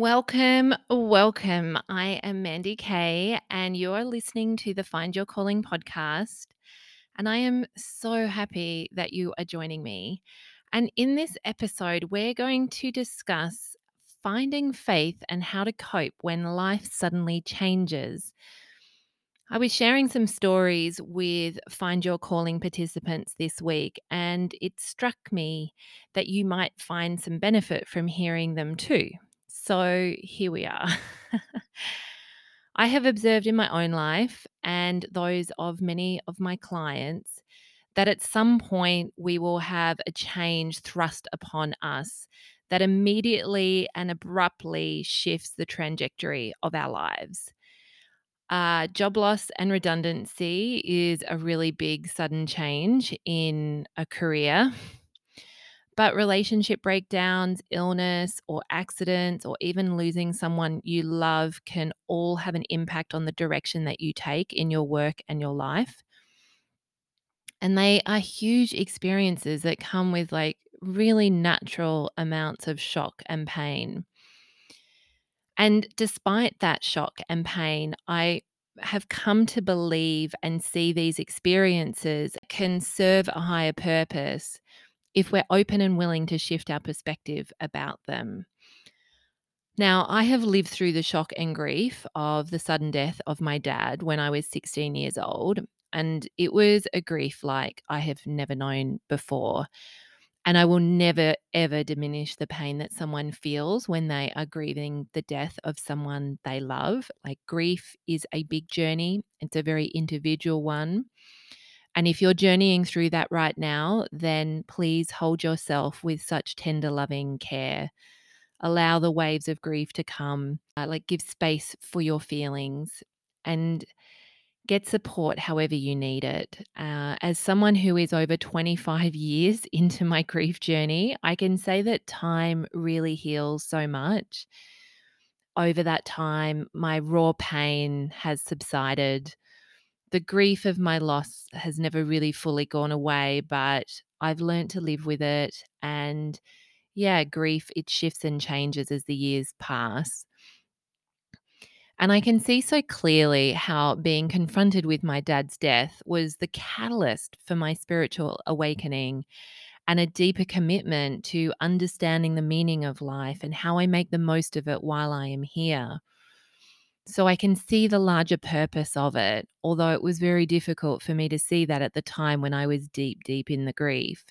Welcome, welcome. I am Mandie Kay, and you're listening to the Find Your Calling podcast. And I am so happy that you are joining me. And in this episode, we're going to discuss finding faith and how to cope when life suddenly changes. I was sharing some stories with Find Your Calling participants this week, and it struck me that you might find some benefit from hearing them too. So here we are. I have observed in my own life and those of many of my clients that at some point we will have a change thrust upon us that immediately and abruptly shifts the trajectory of our lives. Uh, job loss and redundancy is a really big sudden change in a career. But relationship breakdowns, illness, or accidents, or even losing someone you love can all have an impact on the direction that you take in your work and your life. And they are huge experiences that come with like really natural amounts of shock and pain. And despite that shock and pain, I have come to believe and see these experiences can serve a higher purpose if we're open and willing to shift our perspective about them. Now, I have lived through the shock and grief of the sudden death of my dad when I was 16 years old. And it was a grief like I have never known before. And I will never, ever diminish the pain that someone feels when they are grieving the death of someone they love. Like, grief is a big journey, it's a very individual one. And if you're journeying through that right now, then please hold yourself with such tender, loving care. Allow the waves of grief to come, uh, like give space for your feelings and get support however you need it. Uh, as someone who is over 25 years into my grief journey, I can say that time really heals so much. Over that time, my raw pain has subsided the grief of my loss has never really fully gone away, but I've learned to live with it. And yeah, grief, it shifts and changes as the years pass. And I can see so clearly how being confronted with my dad's death was the catalyst for my spiritual awakening and a deeper commitment to understanding the meaning of life and how I make the most of it while I am here. So I can see the larger purpose of it, although it was very difficult for me to see that at the time when I was deep, deep in the grief.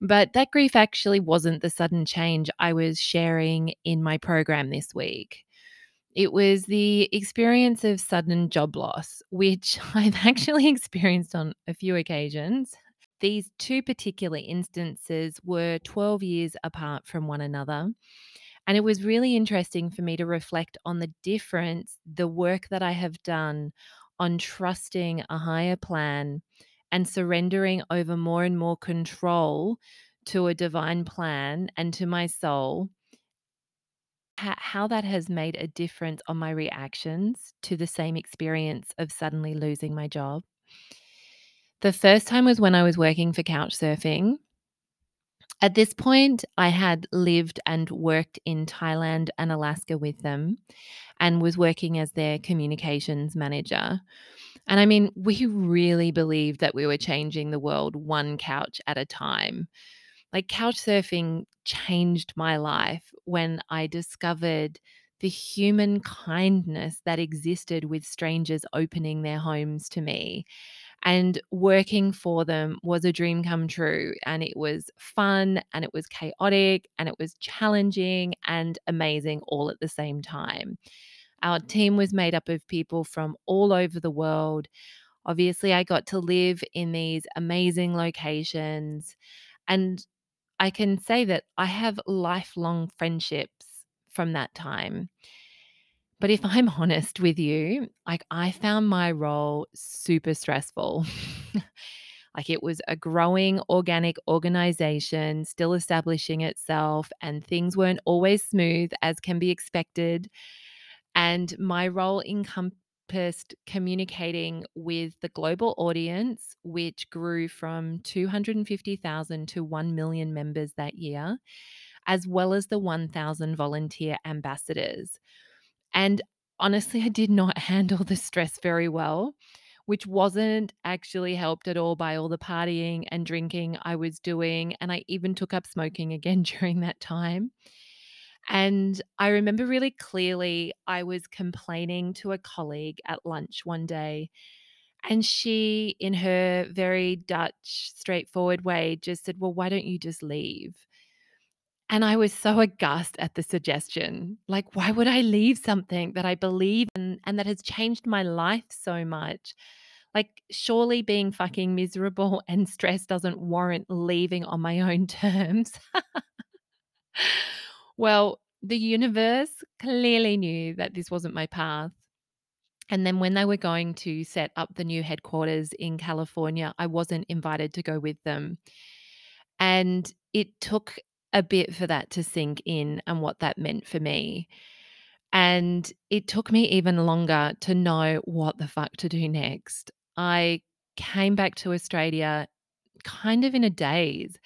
But that grief actually wasn't the sudden change I was sharing in my program this week. It was the experience of sudden job loss, which I've actually experienced on a few occasions. These two particular instances were 12 years apart from one another. And it was really interesting for me to reflect on the difference, the work that I have done on trusting a higher plan and surrendering over more and more control to a divine plan and to my soul, how that has made a difference on my reactions to the same experience of suddenly losing my job. The first time was when I was working for Couchsurfing. At this point, I had lived and worked in Thailand and Alaska with them and was working as their communications manager. And I mean, we really believed that we were changing the world one couch at a time. Like, couch surfing changed my life when I discovered the human kindness that existed with strangers opening their homes to me and working for them was a dream come true. And it was fun and it was chaotic and it was challenging and amazing all at the same time. Our team was made up of people from all over the world. Obviously, I got to live in these amazing locations. And I can say that I have lifelong friendships from that time. But if I'm honest with you, like I found my role super stressful. like it was a growing organic organization, still establishing itself, and things weren't always smooth as can be expected. And my role encompassed communicating with the global audience, which grew from 250,000 to 1 million members that year as well as the 1,000 volunteer ambassadors. And honestly, I did not handle the stress very well, which wasn't actually helped at all by all the partying and drinking I was doing. And I even took up smoking again during that time. And I remember really clearly, I was complaining to a colleague at lunch one day. And she, in her very Dutch, straightforward way, just said, Well, why don't you just leave? And I was so aghast at the suggestion. Like, why would I leave something that I believe in and that has changed my life so much? Like, surely being fucking miserable and stressed doesn't warrant leaving on my own terms. well, the universe clearly knew that this wasn't my path. And then when they were going to set up the new headquarters in California, I wasn't invited to go with them. And it took a bit for that to sink in and what that meant for me. And it took me even longer to know what the fuck to do next. I came back to Australia kind of in a daze.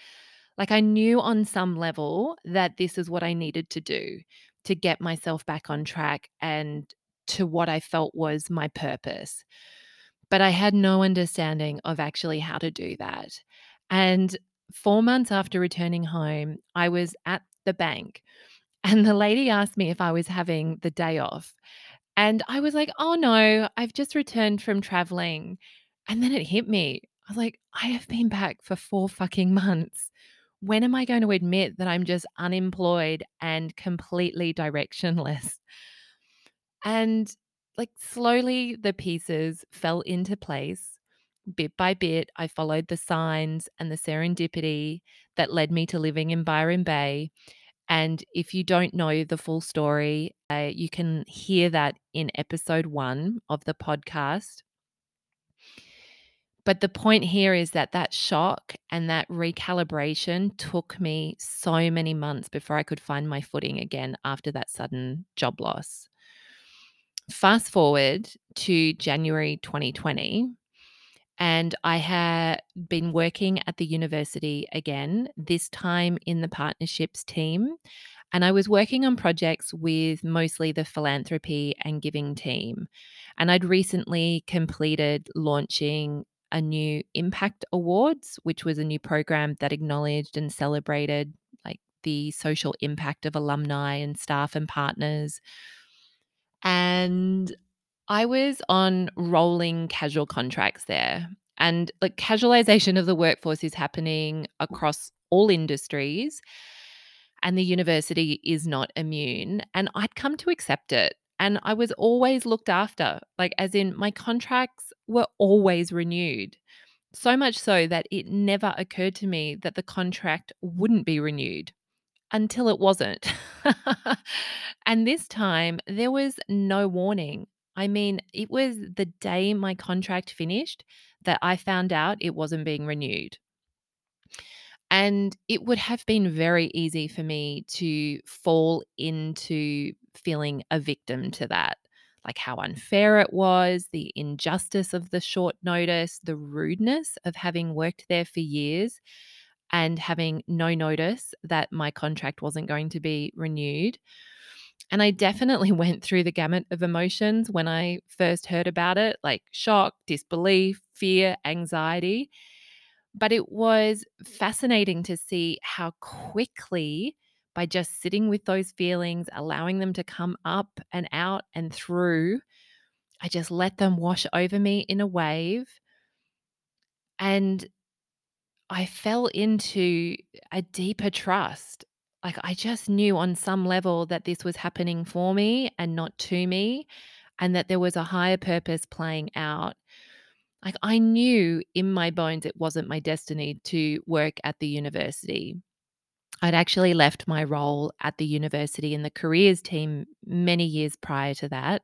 Like I knew on some level that this is what I needed to do to get myself back on track and to what I felt was my purpose. But I had no understanding of actually how to do that. And four months after returning home, I was at the bank and the lady asked me if I was having the day off. And I was like, oh no, I've just returned from traveling. And then it hit me. I was like, I have been back for four fucking months. When am I going to admit that I'm just unemployed and completely directionless? And like slowly the pieces fell into place. Bit by bit, I followed the signs and the serendipity that led me to living in Byron Bay. And if you don't know the full story, uh, you can hear that in episode one of the podcast. But the point here is that that shock and that recalibration took me so many months before I could find my footing again after that sudden job loss. Fast forward to January 2020, and I had been working at the university again, this time in the partnerships team. And I was working on projects with mostly the philanthropy and giving team. And I'd recently completed launching a new Impact Awards, which was a new program that acknowledged and celebrated like the social impact of alumni and staff and partners and I was on rolling casual contracts there. And like casualization of the workforce is happening across all industries. And the university is not immune. And I'd come to accept it. And I was always looked after, like, as in, my contracts were always renewed. So much so that it never occurred to me that the contract wouldn't be renewed until it wasn't. and this time, there was no warning. I mean, it was the day my contract finished that I found out it wasn't being renewed. And it would have been very easy for me to fall into feeling a victim to that, like how unfair it was, the injustice of the short notice, the rudeness of having worked there for years and having no notice that my contract wasn't going to be renewed. And I definitely went through the gamut of emotions when I first heard about it like shock, disbelief, fear, anxiety. But it was fascinating to see how quickly, by just sitting with those feelings, allowing them to come up and out and through, I just let them wash over me in a wave. And I fell into a deeper trust. Like I just knew on some level that this was happening for me and not to me, and that there was a higher purpose playing out. Like I knew in my bones it wasn't my destiny to work at the university. I'd actually left my role at the university in the careers team many years prior to that.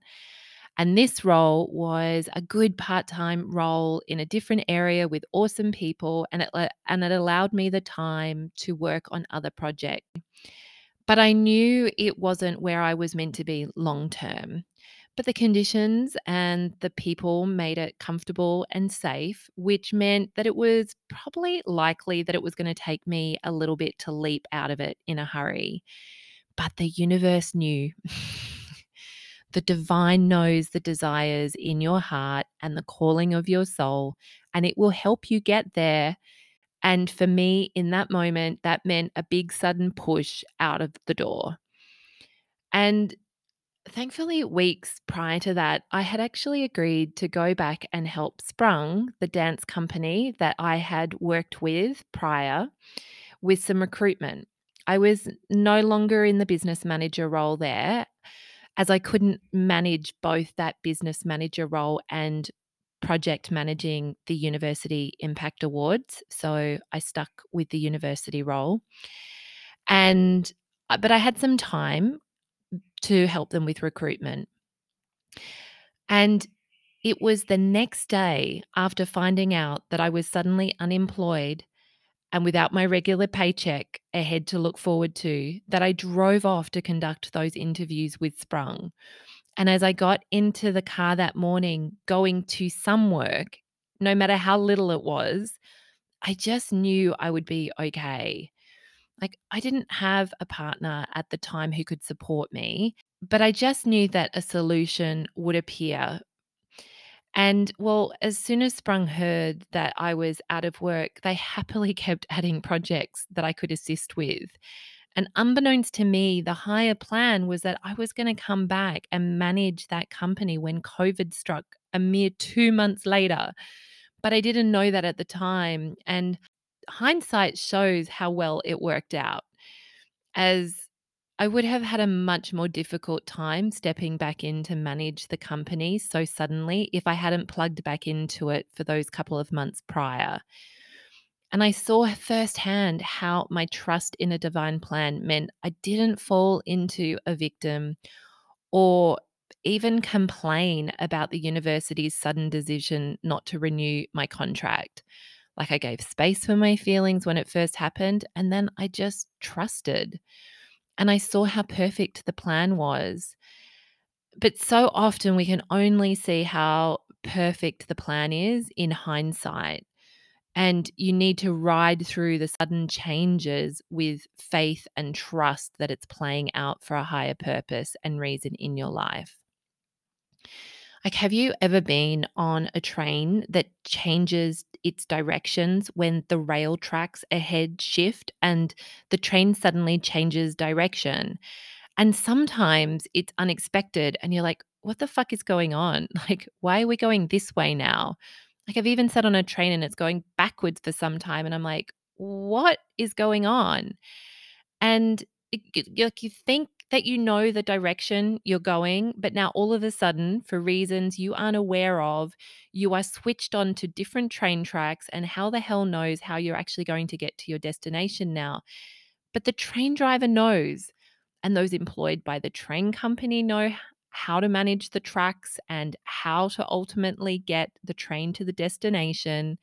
And this role was a good part time role in a different area with awesome people, and it, and it allowed me the time to work on other projects. But I knew it wasn't where I was meant to be long term. But the conditions and the people made it comfortable and safe, which meant that it was probably likely that it was going to take me a little bit to leap out of it in a hurry. But the universe knew. the divine knows the desires in your heart and the calling of your soul, and it will help you get there. And for me, in that moment, that meant a big sudden push out of the door. And thankfully, weeks prior to that, I had actually agreed to go back and help Sprung, the dance company that I had worked with prior, with some recruitment. I was no longer in the business manager role there, as I couldn't manage both that business manager role and project managing the University Impact Awards. So I stuck with the university role. And uh, but I had some time to help them with recruitment. And it was the next day after finding out that I was suddenly unemployed and without my regular paycheck ahead to look forward to that I drove off to conduct those interviews with Sprung. And as I got into the car that morning going to some work, no matter how little it was, I just knew I would be okay. Like, I didn't have a partner at the time who could support me, but I just knew that a solution would appear. And well, as soon as Sprung heard that I was out of work, they happily kept adding projects that I could assist with. And unbeknownst to me, the higher plan was that I was going to come back and manage that company when COVID struck a mere two months later. But I didn't know that at the time. And hindsight shows how well it worked out, as I would have had a much more difficult time stepping back in to manage the company so suddenly if I hadn't plugged back into it for those couple of months prior. And I saw firsthand how my trust in a divine plan meant I didn't fall into a victim or even complain about the university's sudden decision not to renew my contract. Like I gave space for my feelings when it first happened, and then I just trusted. And I saw how perfect the plan was. But so often we can only see how perfect the plan is in hindsight. And you need to ride through the sudden changes with faith and trust that it's playing out for a higher purpose and reason in your life. Like, have you ever been on a train that changes its directions when the rail tracks ahead shift and the train suddenly changes direction? And sometimes it's unexpected, and you're like, what the fuck is going on? Like, why are we going this way now? Like, I've even sat on a train and it's going backwards for some time, and I'm like, what is going on? And it, like, you think that you know the direction you're going, but now all of a sudden, for reasons you aren't aware of, you are switched on to different train tracks, and how the hell knows how you're actually going to get to your destination now? But the train driver knows, and those employed by the train company know how to manage the tracks and how to ultimately get the train to the destination,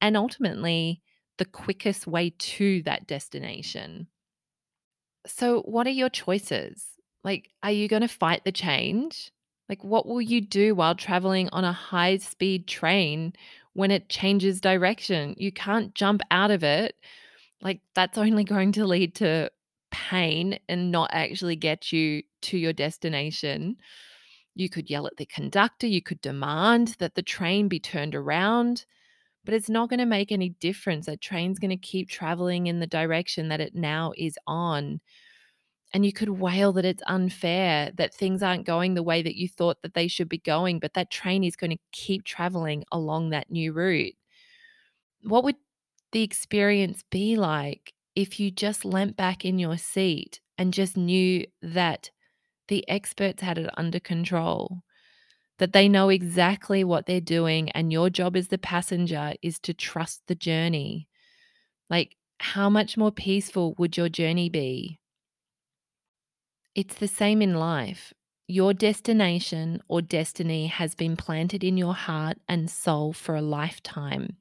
and ultimately the quickest way to that destination. So, what are your choices? Like, are you going to fight the change? Like, what will you do while traveling on a high speed train when it changes direction? You can't jump out of it. Like, that's only going to lead to pain and not actually get you to your destination. You could yell at the conductor, you could demand that the train be turned around, but it's not going to make any difference. That train's going to keep traveling in the direction that it now is on and you could wail that it's unfair that things aren't going the way that you thought that they should be going but that train is going to keep traveling along that new route what would the experience be like if you just leant back in your seat and just knew that the experts had it under control that they know exactly what they're doing and your job as the passenger is to trust the journey like how much more peaceful would your journey be it's the same in life. Your destination or destiny has been planted in your heart and soul for a lifetime.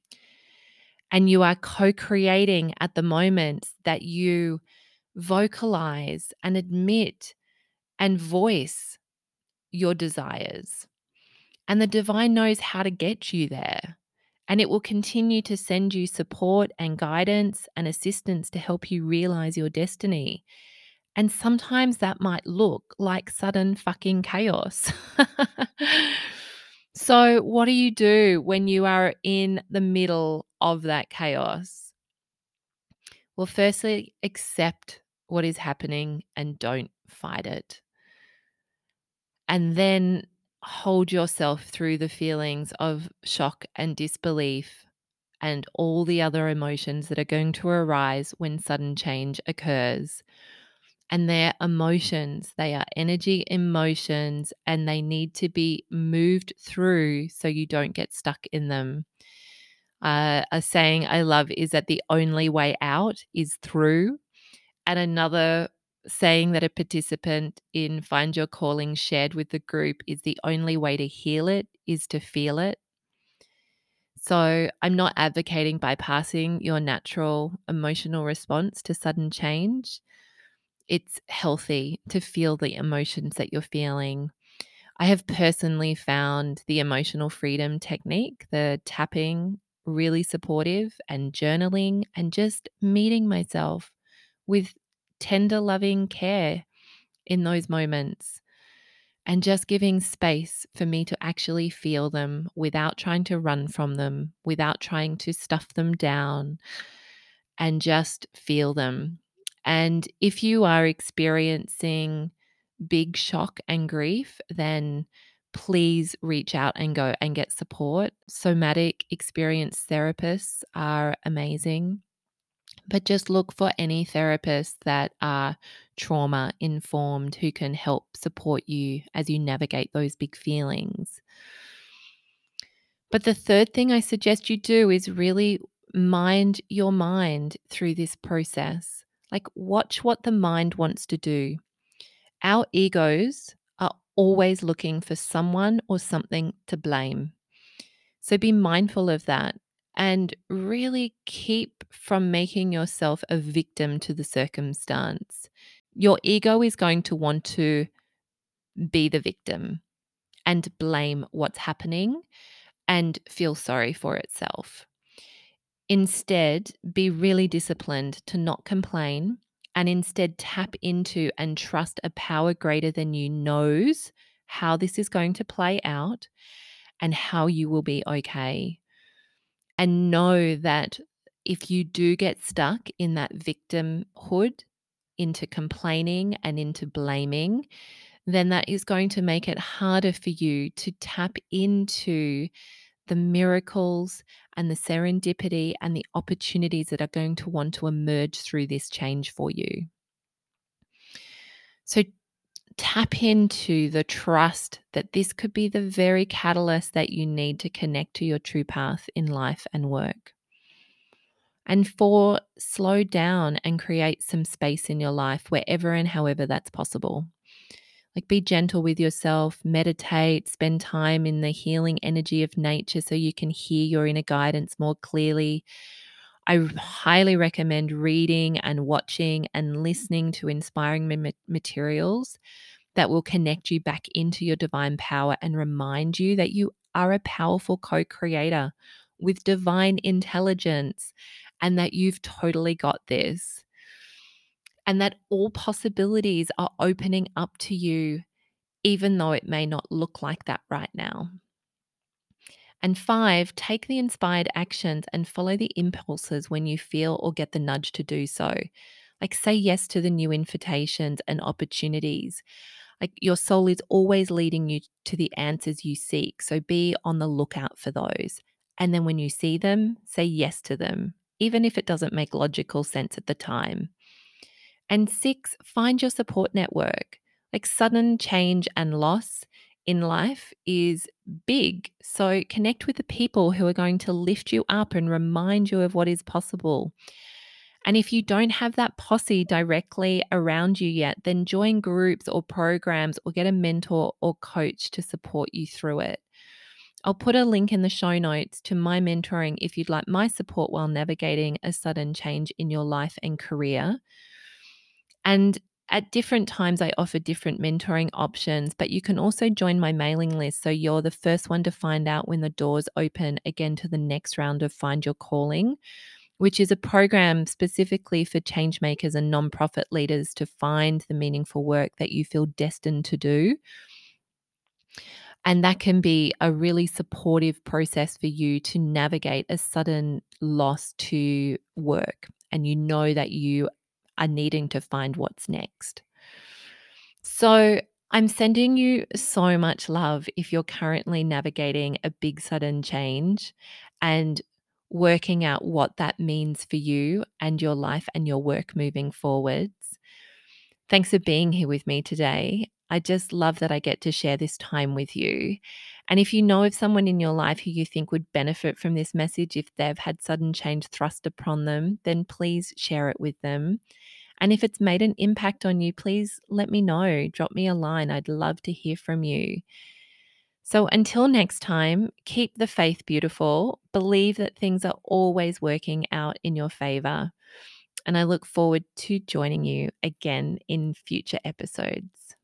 And you are co creating at the moment that you vocalize and admit and voice your desires. And the divine knows how to get you there. And it will continue to send you support and guidance and assistance to help you realize your destiny. And sometimes that might look like sudden fucking chaos. so, what do you do when you are in the middle of that chaos? Well, firstly, accept what is happening and don't fight it. And then hold yourself through the feelings of shock and disbelief and all the other emotions that are going to arise when sudden change occurs. And they're emotions, they are energy emotions, and they need to be moved through so you don't get stuck in them. Uh, a saying I love is that the only way out is through. And another saying that a participant in Find Your Calling shared with the group is the only way to heal it is to feel it. So I'm not advocating bypassing your natural emotional response to sudden change. It's healthy to feel the emotions that you're feeling. I have personally found the emotional freedom technique, the tapping, really supportive, and journaling, and just meeting myself with tender, loving care in those moments and just giving space for me to actually feel them without trying to run from them, without trying to stuff them down, and just feel them. And if you are experiencing big shock and grief, then please reach out and go and get support. Somatic experience therapists are amazing but just look for any therapists that are trauma informed who can help support you as you navigate those big feelings. But the third thing I suggest you do is really mind your mind through this process. Like, watch what the mind wants to do. Our egos are always looking for someone or something to blame. So be mindful of that and really keep from making yourself a victim to the circumstance. Your ego is going to want to be the victim and blame what's happening and feel sorry for itself. Instead, be really disciplined to not complain and instead tap into and trust a power greater than you knows how this is going to play out and how you will be okay and know that if you do get stuck in that victimhood, into complaining and into blaming, then that is going to make it harder for you to tap into the miracles and the serendipity and the opportunities that are going to want to emerge through this change for you. So, tap into the trust that this could be the very catalyst that you need to connect to your true path in life and work. And four, slow down and create some space in your life wherever and however that's possible. Like be gentle with yourself, meditate, spend time in the healing energy of nature so you can hear your inner guidance more clearly. I highly recommend reading and watching and listening to inspiring materials that will connect you back into your divine power and remind you that you are a powerful co creator with divine intelligence and that you've totally got this. And that all possibilities are opening up to you, even though it may not look like that right now. And five, take the inspired actions and follow the impulses when you feel or get the nudge to do so. Like, say yes to the new invitations and opportunities. Like your soul is always leading you to the answers you seek. So be on the lookout for those. And then when you see them, say yes to them, even if it doesn't make logical sense at the time. And six, find your support network. Like sudden change and loss in life is big. So connect with the people who are going to lift you up and remind you of what is possible. And if you don't have that posse directly around you yet, then join groups or programs or get a mentor or coach to support you through it. I'll put a link in the show notes to my mentoring if you'd like my support while navigating a sudden change in your life and career. And at different times, I offer different mentoring options, but you can also join my mailing list. So you're the first one to find out when the doors open again to the next round of Find Your Calling, which is a program specifically for change makers and nonprofit leaders to find the meaningful work that you feel destined to do. And that can be a really supportive process for you to navigate a sudden loss to work. And you know that you are needing to find what's next. So, I'm sending you so much love if you're currently navigating a big sudden change and working out what that means for you and your life and your work moving forwards. Thanks for being here with me today. I just love that I get to share this time with you. And if you know of someone in your life who you think would benefit from this message, if they've had sudden change thrust upon them, then please share it with them. And if it's made an impact on you, please let me know. Drop me a line. I'd love to hear from you. So until next time, keep the faith beautiful. Believe that things are always working out in your favor. And I look forward to joining you again in future episodes.